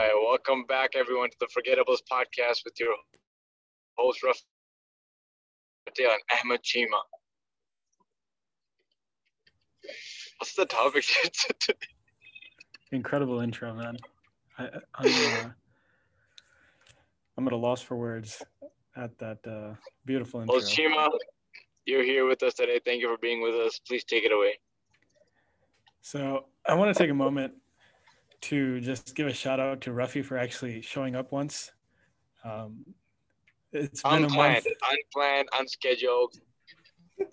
Hi, welcome back everyone to the Forgettables podcast with your host Rafael and Ahmed Cheema. What's the topic today? Incredible intro, man. I, I'm, uh, I'm at a loss for words at that uh, beautiful intro. Well, Cheema, you're here with us today. Thank you for being with us. Please take it away. So I want to take a moment to just give a shout out to Rafi for actually showing up once. Um, it's been unplanned, unplanned, unscheduled.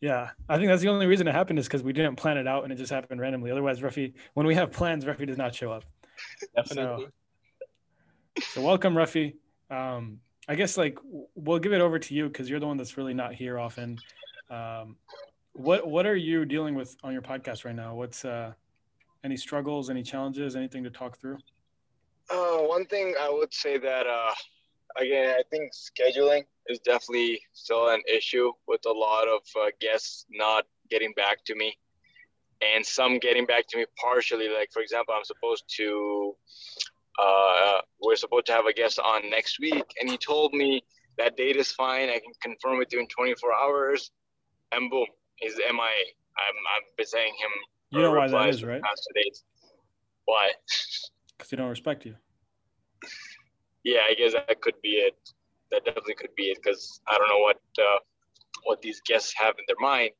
Yeah, I think that's the only reason it happened is because we didn't plan it out and it just happened randomly. Otherwise, Rafi, when we have plans, Rafi does not show up. Definitely. So, so welcome, Rafi. Um, I guess like we'll give it over to you because you're the one that's really not here often. Um, what what are you dealing with on your podcast right now? What's uh, any struggles, any challenges, anything to talk through? Uh, one thing I would say that uh, again, I think scheduling is definitely still an issue with a lot of uh, guests not getting back to me, and some getting back to me partially. Like for example, I'm supposed to uh, we're supposed to have a guest on next week, and he told me that date is fine. I can confirm with you in 24 hours, and boom, he's MIA. I'm I've been saying him. You know why that is, right? Why? Because they don't respect you. Yeah, I guess that could be it. That definitely could be it because I don't know what uh, what these guests have in their mind.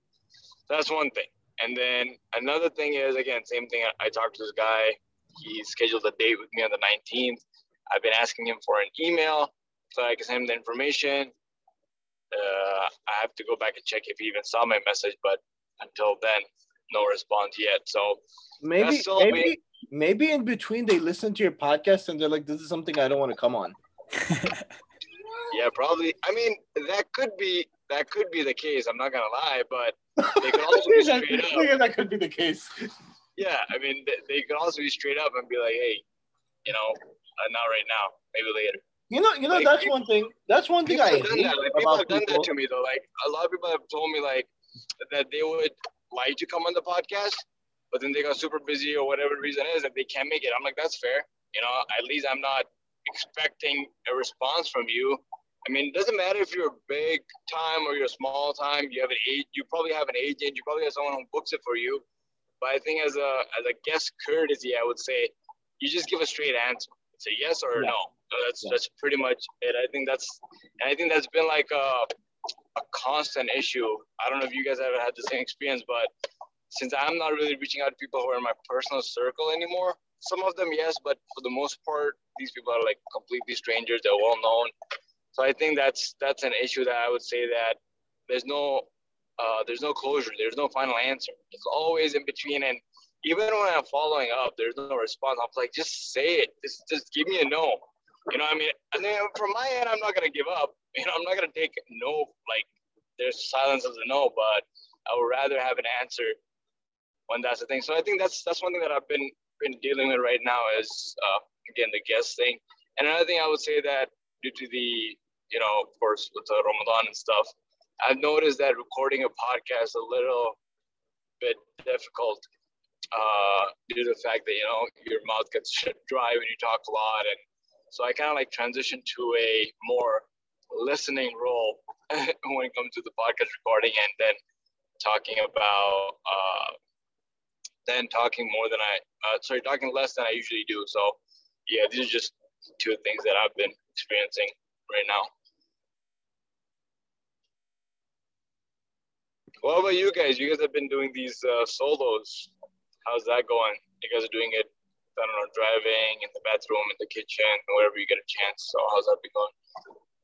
That's one thing. And then another thing is again, same thing. I, I talked to this guy he scheduled a date with me on the 19th. I've been asking him for an email so I can send him the information. Uh, I have to go back and check if he even saw my message, but until then, no response yet. So maybe maybe maybe in between they listen to your podcast and they're like, "This is something I don't want to come on." yeah, probably. I mean, that could be that could be the case. I'm not gonna lie, but they could also be straight up. That could be the case yeah, I mean, they, they could also be straight up and be like, hey, you know, uh, not right now, maybe later. You know, you know like, that's people, one thing. That's one thing I hate that. Like, people have done that to me though. Like a lot of people have told me like that they would like to come on the podcast, but then they got super busy or whatever the reason is that they can't make it. I'm like, that's fair. You know, at least I'm not expecting a response from you. I mean, it doesn't matter if you're big time or you're small time. You have an age. You probably have an agent. You probably have someone who books it for you. But I think as a as a guest courtesy, I would say you just give a straight answer. It's a yes or yeah. no. So that's yeah. that's pretty much it. I think that's and I think that's been like a a constant issue. I don't know if you guys ever had the same experience, but since I'm not really reaching out to people who are in my personal circle anymore, some of them yes, but for the most part, these people are like completely strangers. They're well known. So I think that's that's an issue that I would say that there's no uh, there's no closure. There's no final answer. It's always in between. And even when I'm following up, there's no response. I'm like, just say it. Just, just give me a no. You know, I mean, and then from my end, I'm not gonna give up. You know, I'm not gonna take no. Like, there's silence as a no, but I would rather have an answer when that's the thing. So I think that's that's one thing that I've been been dealing with right now is uh, again the guest thing. And another thing I would say that due to the you know, of course, with the Ramadan and stuff, I've noticed that recording a podcast a little bit difficult uh, due to the fact that you know your mouth gets dry when you talk a lot, and so I kind of like transitioned to a more listening role when it comes to the podcast recording, and then talking about uh, then talking more than I uh, sorry talking less than I usually do. So yeah, these are just two things that I've been experiencing right now. What about you guys? You guys have been doing these uh, solos. How's that going? You guys are doing it, I don't know, driving in the bathroom, in the kitchen, wherever you get a chance. So how's that been going?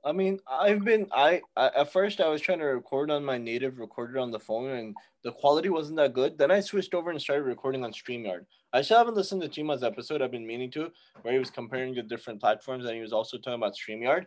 I mean, I've been I, I at first I was trying to record on my native recorder on the phone and the quality wasn't that good. Then I switched over and started recording on StreamYard. I still haven't listened to Cheema's episode. I've been meaning to, where he was comparing the different platforms and he was also talking about StreamYard.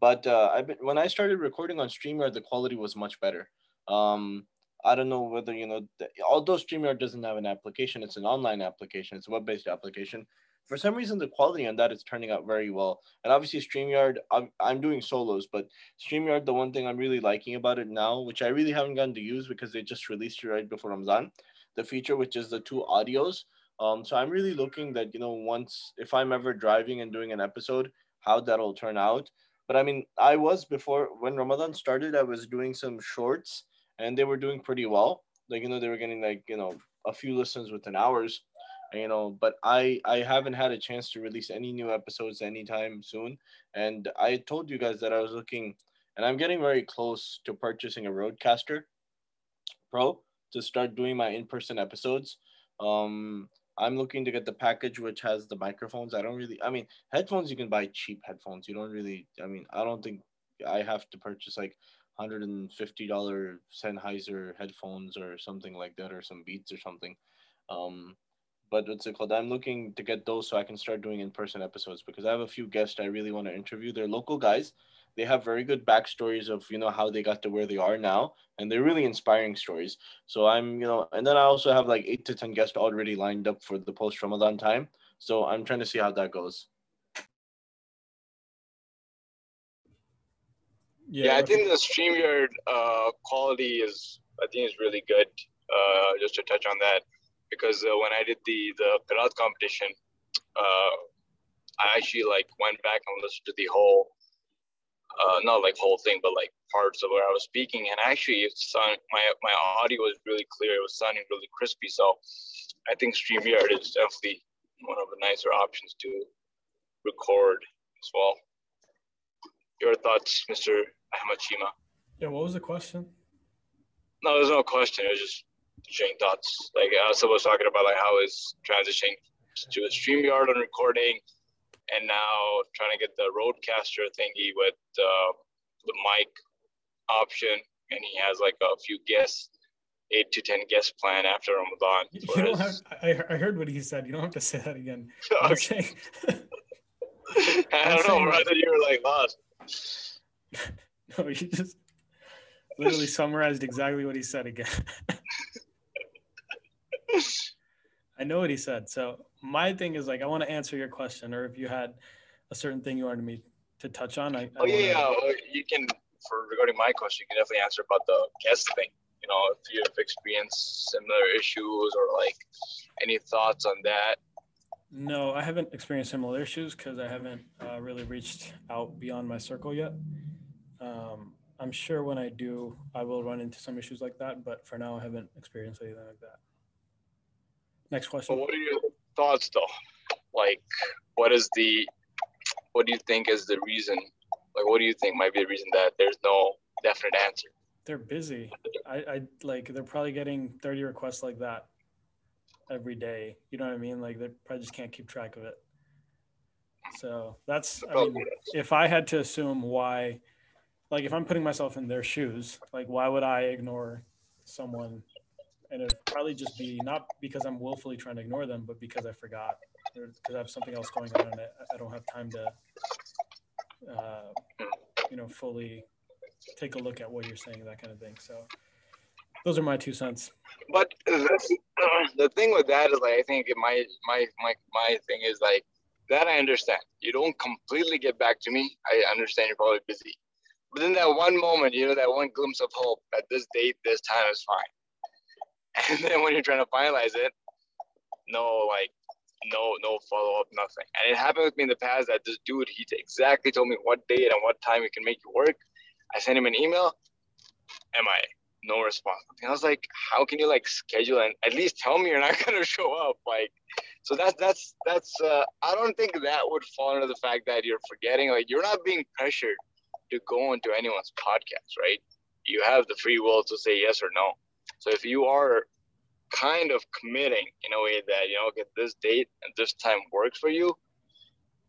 But uh, I've been when I started recording on StreamYard, the quality was much better. Um, I don't know whether you know. Although Streamyard doesn't have an application, it's an online application. It's a web-based application. For some reason, the quality on that is turning out very well. And obviously, Streamyard, I'm, I'm doing solos, but Streamyard, the one thing I'm really liking about it now, which I really haven't gotten to use because they just released it right before Ramadan, the feature which is the two audios. Um, so I'm really looking that you know once if I'm ever driving and doing an episode, how that'll turn out. But I mean, I was before when Ramadan started, I was doing some shorts and they were doing pretty well. Like you know, they were getting like you know a few listens within hours, you know. But I I haven't had a chance to release any new episodes anytime soon. And I told you guys that I was looking, and I'm getting very close to purchasing a Rodecaster Pro to start doing my in-person episodes. Um, I'm looking to get the package which has the microphones. I don't really, I mean, headphones you can buy cheap headphones. You don't really, I mean, I don't think I have to purchase like $150 Sennheiser headphones or something like that, or some Beats or something. Um, but what's it called? I'm looking to get those so I can start doing in person episodes because I have a few guests I really want to interview. They're local guys. They have very good backstories of you know how they got to where they are now and they're really inspiring stories. So i'm you know and then i also have like eight to ten guests already lined up for the post ramadan time. So i'm trying to see how that goes. Yeah, yeah i think the streamyard uh, quality is i think is really good. Uh, just to touch on that because uh, when i did the the Qiraat competition uh, i actually like went back and listened to the whole uh, not like whole thing, but like parts of where I was speaking. And actually, it's sound, my my audio was really clear. It was sounding really crispy. So I think StreamYard is definitely one of the nicer options to record as well. Your thoughts, Mr. Ahmed Cheema? Yeah, what was the question? No, there's no question. It was just sharing thoughts. Like Asa was talking about, like how is transitioning to a StreamYard and recording and now trying to get the Rodecaster thingy with uh, the mic option, and he has like a few guests, eight to ten guest plan after Ramadan. You don't have, I, I heard what he said. You don't have to say that again. I'm saying, I don't know. Thought you were like lost. no, you just literally summarized exactly what he said again. I know what he said. So my thing is like I want to answer your question, or if you had a certain thing you wanted me to touch on. I, oh I yeah, wanna... yeah, you can. For regarding my question, you can definitely answer about the guest thing. You know, if you've experienced similar issues or like any thoughts on that. No, I haven't experienced similar issues because I haven't uh, really reached out beyond my circle yet. Um, I'm sure when I do, I will run into some issues like that, but for now, I haven't experienced anything like that. Next question. what are your thoughts though? Like, what is the, what do you think is the reason? Like, what do you think might be the reason that there's no definite answer? They're busy. I, I like, they're probably getting 30 requests like that every day. You know what I mean? Like, they probably just can't keep track of it. So that's, I mean, if I had to assume why, like, if I'm putting myself in their shoes, like, why would I ignore someone and it'd probably just be not because I'm willfully trying to ignore them, but because I forgot, or because I have something else going on and I, I don't have time to, uh, you know, fully take a look at what you're saying, that kind of thing. So those are my two cents. But the, the thing with that is like I think my my my my thing is like that I understand. You don't completely get back to me. I understand you're probably busy. But in that one moment, you know, that one glimpse of hope at this date, this time is fine and then when you're trying to finalize it, no like no no follow up, nothing. And it happened with me in the past that this dude he exactly told me what date and what time he can make it work. I sent him an email. Am I no response? And I was like, how can you like schedule and at least tell me you're not gonna show up? Like, so that's that's that's. Uh, I don't think that would fall under the fact that you're forgetting. Like, you're not being pressured to go into anyone's podcast, right? You have the free will to say yes or no. So if you are kind of committing in a way that, you know, okay, this date and this time works for you.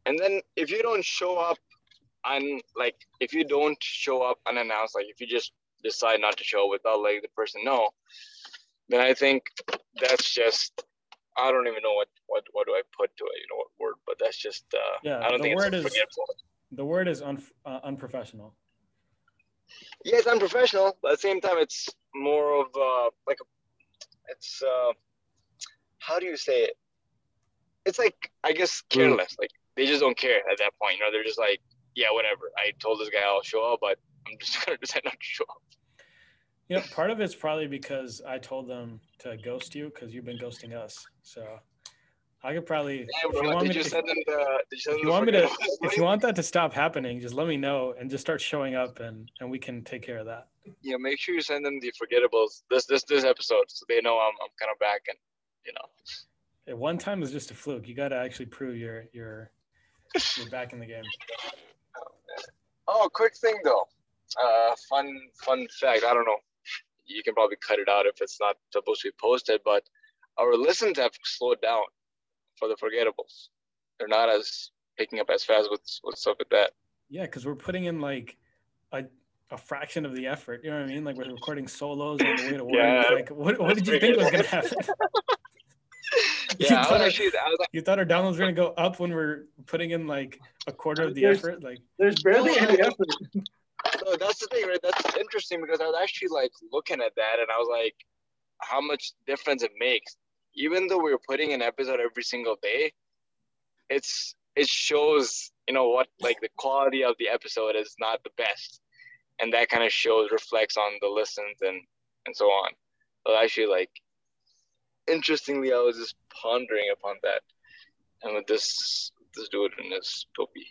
And then if you don't show up and like if you don't show up unannounced, like if you just decide not to show without letting the person know, then I think that's just I don't even know what what what do I put to it, you know, what word, but that's just uh, yeah. I don't the think word is the word is un, uh, unprofessional. Yeah, it's unprofessional, but at the same time, it's more of uh, like a, it's uh, how do you say it? It's like I guess hmm. careless. Mm. Like they just don't care at that point. You know, they're just like, yeah, whatever. I told this guy I'll show up, but I'm just gonna decide not to show up. You know, part of it's probably because I told them to ghost you because you've been ghosting us. So I could probably. Yeah, if you want did me you to, send them the? If you want me to, if you want that to stop happening, just let me know and just start showing up, and and we can take care of that. Yeah, make sure you send them the forgettables this this this episode so they know I'm I'm kind of back and you know. At one time was just a fluke. You got to actually prove you're you're you're back in the game. Oh, quick thing though. Uh, fun fun fact. I don't know. You can probably cut it out if it's not supposed to be posted, but our listens have slowed down for the forgettables. They're not as picking up as fast with with stuff like that. Yeah, because we're putting in like a a fraction of the effort. You know what I mean? Like we're recording solos on the way to work. Yeah. Like what what did you think was gonna happen? You Yeah, I thought was our- actually I was You thought our downloads were gonna go up when we're putting in like a quarter of the effort? Like There's barely any effort. No, that's the thing, right? That's interesting because I was actually like looking at that and I was like, how much difference it makes. Even though we're putting an episode every single day, it's it shows, you know, what like the quality of the episode is not the best. And that kind of shows reflects on the listens and and so on. but actually like interestingly I was just pondering upon that. And with this this dude and this topi.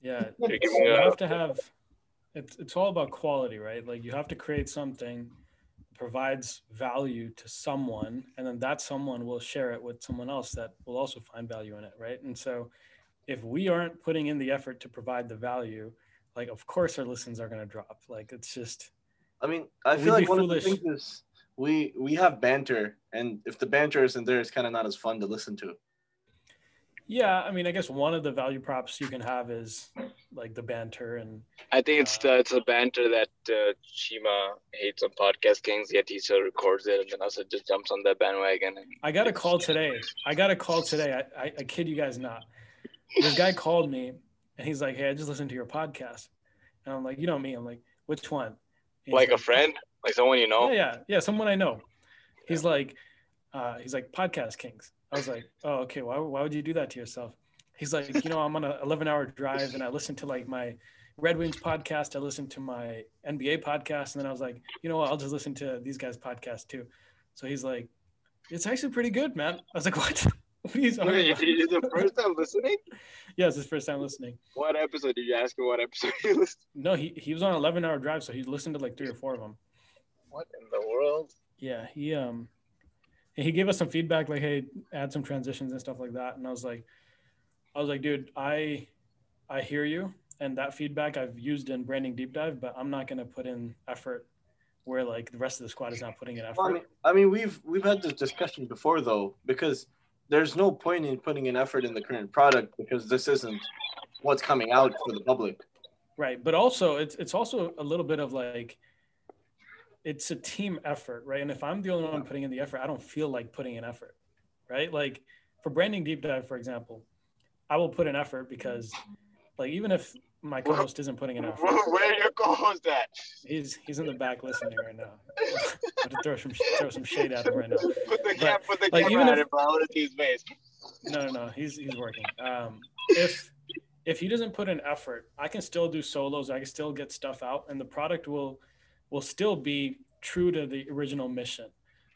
yeah, You're it's- giving you a- have to have it's it's all about quality, right? Like you have to create something that provides value to someone, and then that someone will share it with someone else that will also find value in it, right? And so if we aren't putting in the effort to provide the value, like of course our listens are gonna drop. Like it's just I mean, I feel like one foolish. of the things is we we have banter, and if the banter isn't there, it's kind of not as fun to listen to. yeah, I mean I guess one of the value props you can have is like the banter and I think it's Uh, the it's a banter that uh, Cheema hates on Podcast Kings, yet he still records it, and then also just jumps on that bandwagon. And I got a call today. I got a call today. I, I, I kid you guys not. This guy called me and he's like, Hey, I just listened to your podcast. And I'm like, You know me. I'm like, Which one? He's like a friend, like someone you know. Yeah, yeah, yeah. Someone I know. He's like, uh, he's like podcast kings. I was like, oh, okay. Why, why would you do that to yourself? He's like, you know, I'm on an 11 hour drive and I listen to like my Red Wings podcast. I listen to my NBA podcast. And then I was like, you know what? I'll just listen to these guys' podcast too. So he's like, it's actually pretty good, man. I was like, what? What are you talking Wait, is it the first time listening? yes, it's his first time listening. What episode did you ask him? What episode you listened? No, he, he was on an 11 hour drive. So he listened to like three or four of them. What in the world? yeah he um he gave us some feedback like hey add some transitions and stuff like that and i was like i was like dude i i hear you and that feedback i've used in branding deep dive but i'm not going to put in effort where like the rest of the squad is not putting in effort I mean, I mean, we've we've had this discussion before though, because there's no point in putting an effort in the current product because this isn't what's coming out for the public. right but also it's it's also a little bit of like it's a team effort right and if i'm the only one putting in the effort i don't feel like putting an effort right like for branding deep dive for example i will put an effort because like even if my co-host isn't putting in effort Where, your co-host at? he's he's in the back listening right now. To throw some throw some shade at him right now. Put the, cam- put the like, camera even at if- it, bro. I want to see his face. no no no. He's he's working. Um if if he doesn't put in effort i can still do solos. I can still get stuff out and the product will will still be true to the original mission.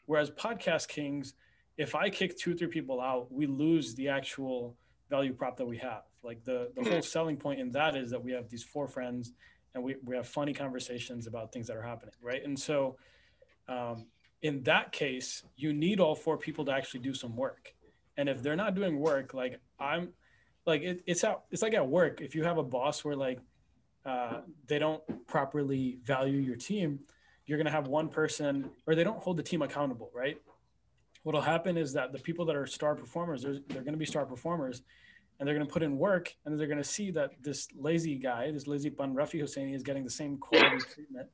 Whereas podcast kings if i kick two or three people out we lose the actual value prop that we have like the the whole selling point in that is that we have these four friends and we, we have funny conversations about things that are happening right? And so um, in that case you need all four people to actually do some work. And if they're not doing work like i'm like it, it's out it's like at work. If you have a boss where like uh, they don't properly value your team you're going to have one person or they don't hold the team accountable right? What'll happen is that the people that are star performers they're, they're going to be star performers and they're going to put in work and they're going to see that this lazy guy this lazy bun Rafi Hosseini is getting the same quality treatment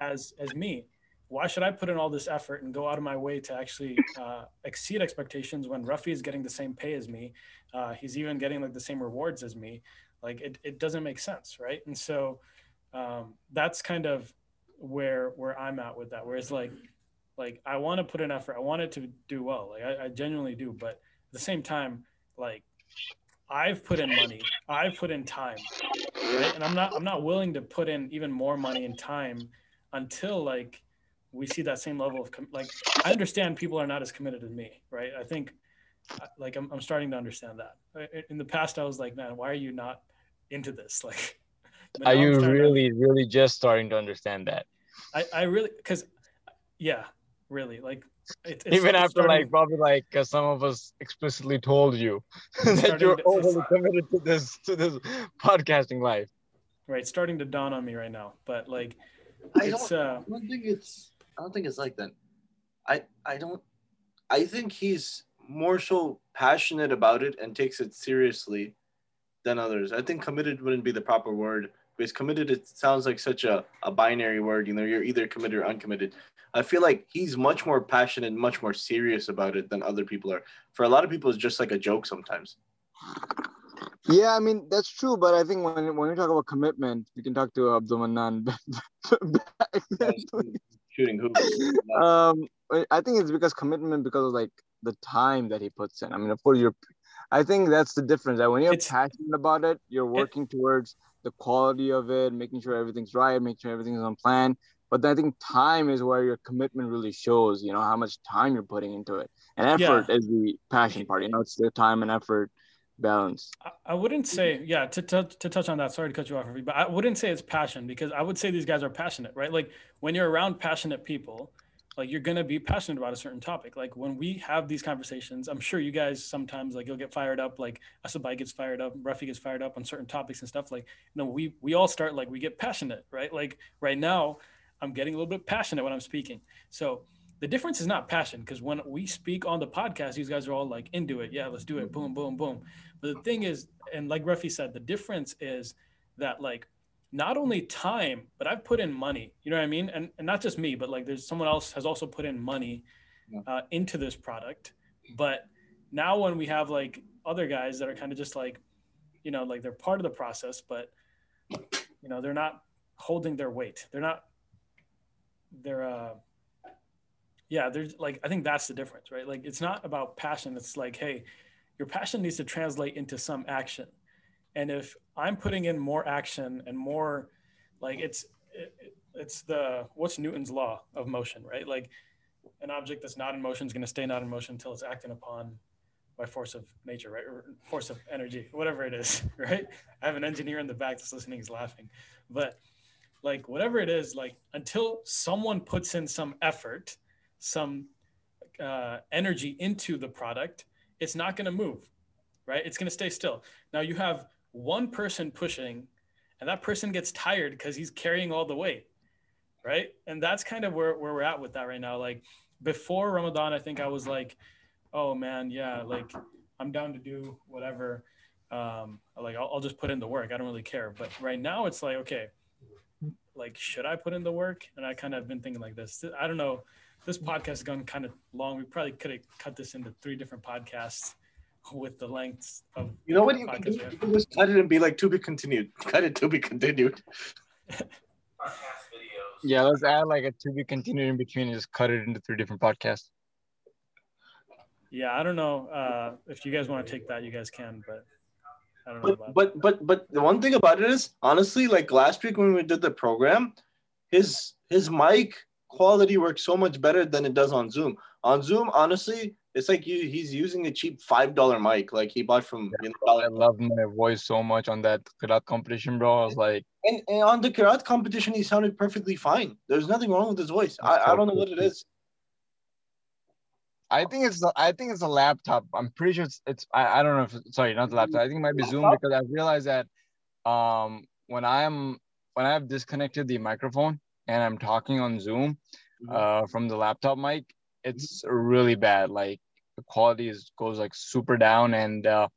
as as me why should I put in all this effort and go out of my way to actually uh, exceed expectations when Rafi is getting the same pay as me? Uh, he's even getting like the same rewards as me. Like it, it doesn't make sense, right? And so um, that's kind of where where I'm at with that. Where it's like, like I want to put in effort, I want it to do well, like I, I genuinely do, but at the same time, like I've put in money, I've put in time, right? And I'm not I'm not willing to put in even more money and time until like we see that same level of com- like I understand people are not as committed as me, right? I think uh, like I'm, I'm starting to understand that. In the past, I was like, man, why are you not into this? Like, are you really, to, really just starting to understand that? I, I really, because, yeah, really, like, it, even after starting, like probably like uh, some of us explicitly told you that you're overly committed to this to this podcasting life. Right, starting to dawn on me right now, but like, I don't, uh, I don't think it's I don't think it's like that. I I don't. I think he's more so passionate about it and takes it seriously than others. I think committed wouldn't be the proper word because committed it sounds like such a, a binary word. You know, you're either committed or uncommitted. I feel like he's much more passionate, much more serious about it than other people are. For a lot of people, it's just like a joke sometimes. Yeah, I mean that's true, but I think when when we talk about commitment, we can talk to Abdul Manan. Shooting hoops. Um, I think it's because commitment because of like the time that he puts in. I mean, of course, you're. I think that's the difference. That when you're it's, passionate about it, you're working it, towards the quality of it, making sure everything's right, making sure everything's on plan. But I think time is where your commitment really shows. You know how much time you're putting into it, and effort yeah. is the passion part. You know, it's the time and effort balance. I, wouldn't say, yeah, to, to, to touch on that, sorry to cut you off, but I wouldn't say it's passion because I would say these guys are passionate, right? Like when you're around passionate people, like you're gonna be passionate about a certain topic. Like when we have these conversations, I'm sure you guys sometimes like you'll get fired up, like Asabai gets fired up, Rafi gets fired up on certain topics and stuff. Like, you know, we we all start like we get passionate, right? Like right now, I'm getting a little bit passionate when I'm speaking. So the difference is not passion because when we speak on the podcast, these guys are all like into it. Yeah, let's do it. Boom, boom, boom. But the thing is, and like Rafi said, the difference is that like not only time, but I've put in money. You know what I mean? And, and not just me, but like there's someone else has also put in money uh, into this product. But now when we have like other guys that are kind of just like, you know, like they're part of the process, but you know, they're not holding their weight. They're not, they're, uh, yeah, there's like, I think that's the difference, right? Like, it's not about passion. It's like, hey, your passion needs to translate into some action. And if i'm putting in more action and more like it's it, it's the what's newton's law of motion right? Like an object that's not in motion is going to stay not in motion until it's acted upon by force of nature right? Or force of energy whatever it is right? I have an engineer in the back that's listening he's laughing. But like whatever it is like until someone puts in some effort some uh, energy into the product it's not going to move right? It's going to stay still. Now you have one person pushing and that person gets tired because he's carrying all the weight right? And that's kind of where, where we're at with that right now. Like before ramadan i think i was like oh man yeah like i'm down to do whatever um like I'll, I'll just put in the work. I don't really care. But right now it's like okay like should i put in the work? And i kind of been thinking like this. I don't know. This podcast has gone kind of long. We probably could have cut this into three different podcasts with the lengths of you know what you can, do? you can just cut it and be like to be continued. Cut it to be continued. Podcast videos. yeah let's add like a to be continued in between and just cut it into three different podcasts. Yeah i don't know uh, if you guys want to take that you guys can but I don't know but, but but but the one thing about it is honestly like last week when we did the program his his mic quality works so much better than it does on zoom on zoom honestly it's like you, he's using a cheap five dollar mic, like he bought from. Yeah, bro, I love my voice so much on that Qiraat competition, bro. I was like, and, and on the Qiraat competition, he sounded perfectly fine. There's nothing wrong with his voice. I, I don't know what it is. I think it's I think it's a laptop. I'm pretty sure it's, it's I, I don't know if sorry not the laptop. I think it might be? Zoom because I realized that um when I'm when I've disconnected the microphone and I'm talking on Zoom mm-hmm. uh from the laptop mic, it's really bad. Like the quality is goes like super down and uh,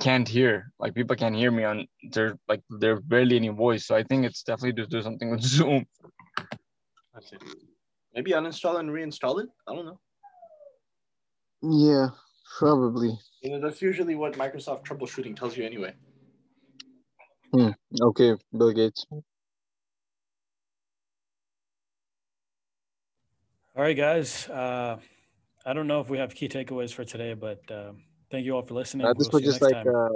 can't hear like people can't hear me on there like there's barely any voice so i think it's definitely to do something with zoom maybe uninstall and reinstall it i don't know yeah probably you know that's usually what microsoft troubleshooting tells you anyway hmm. okay bill gates all right guys uh I don't know if we have key takeaways for today, but uh, thank you all for listening. Uh, this we'll was just like uh,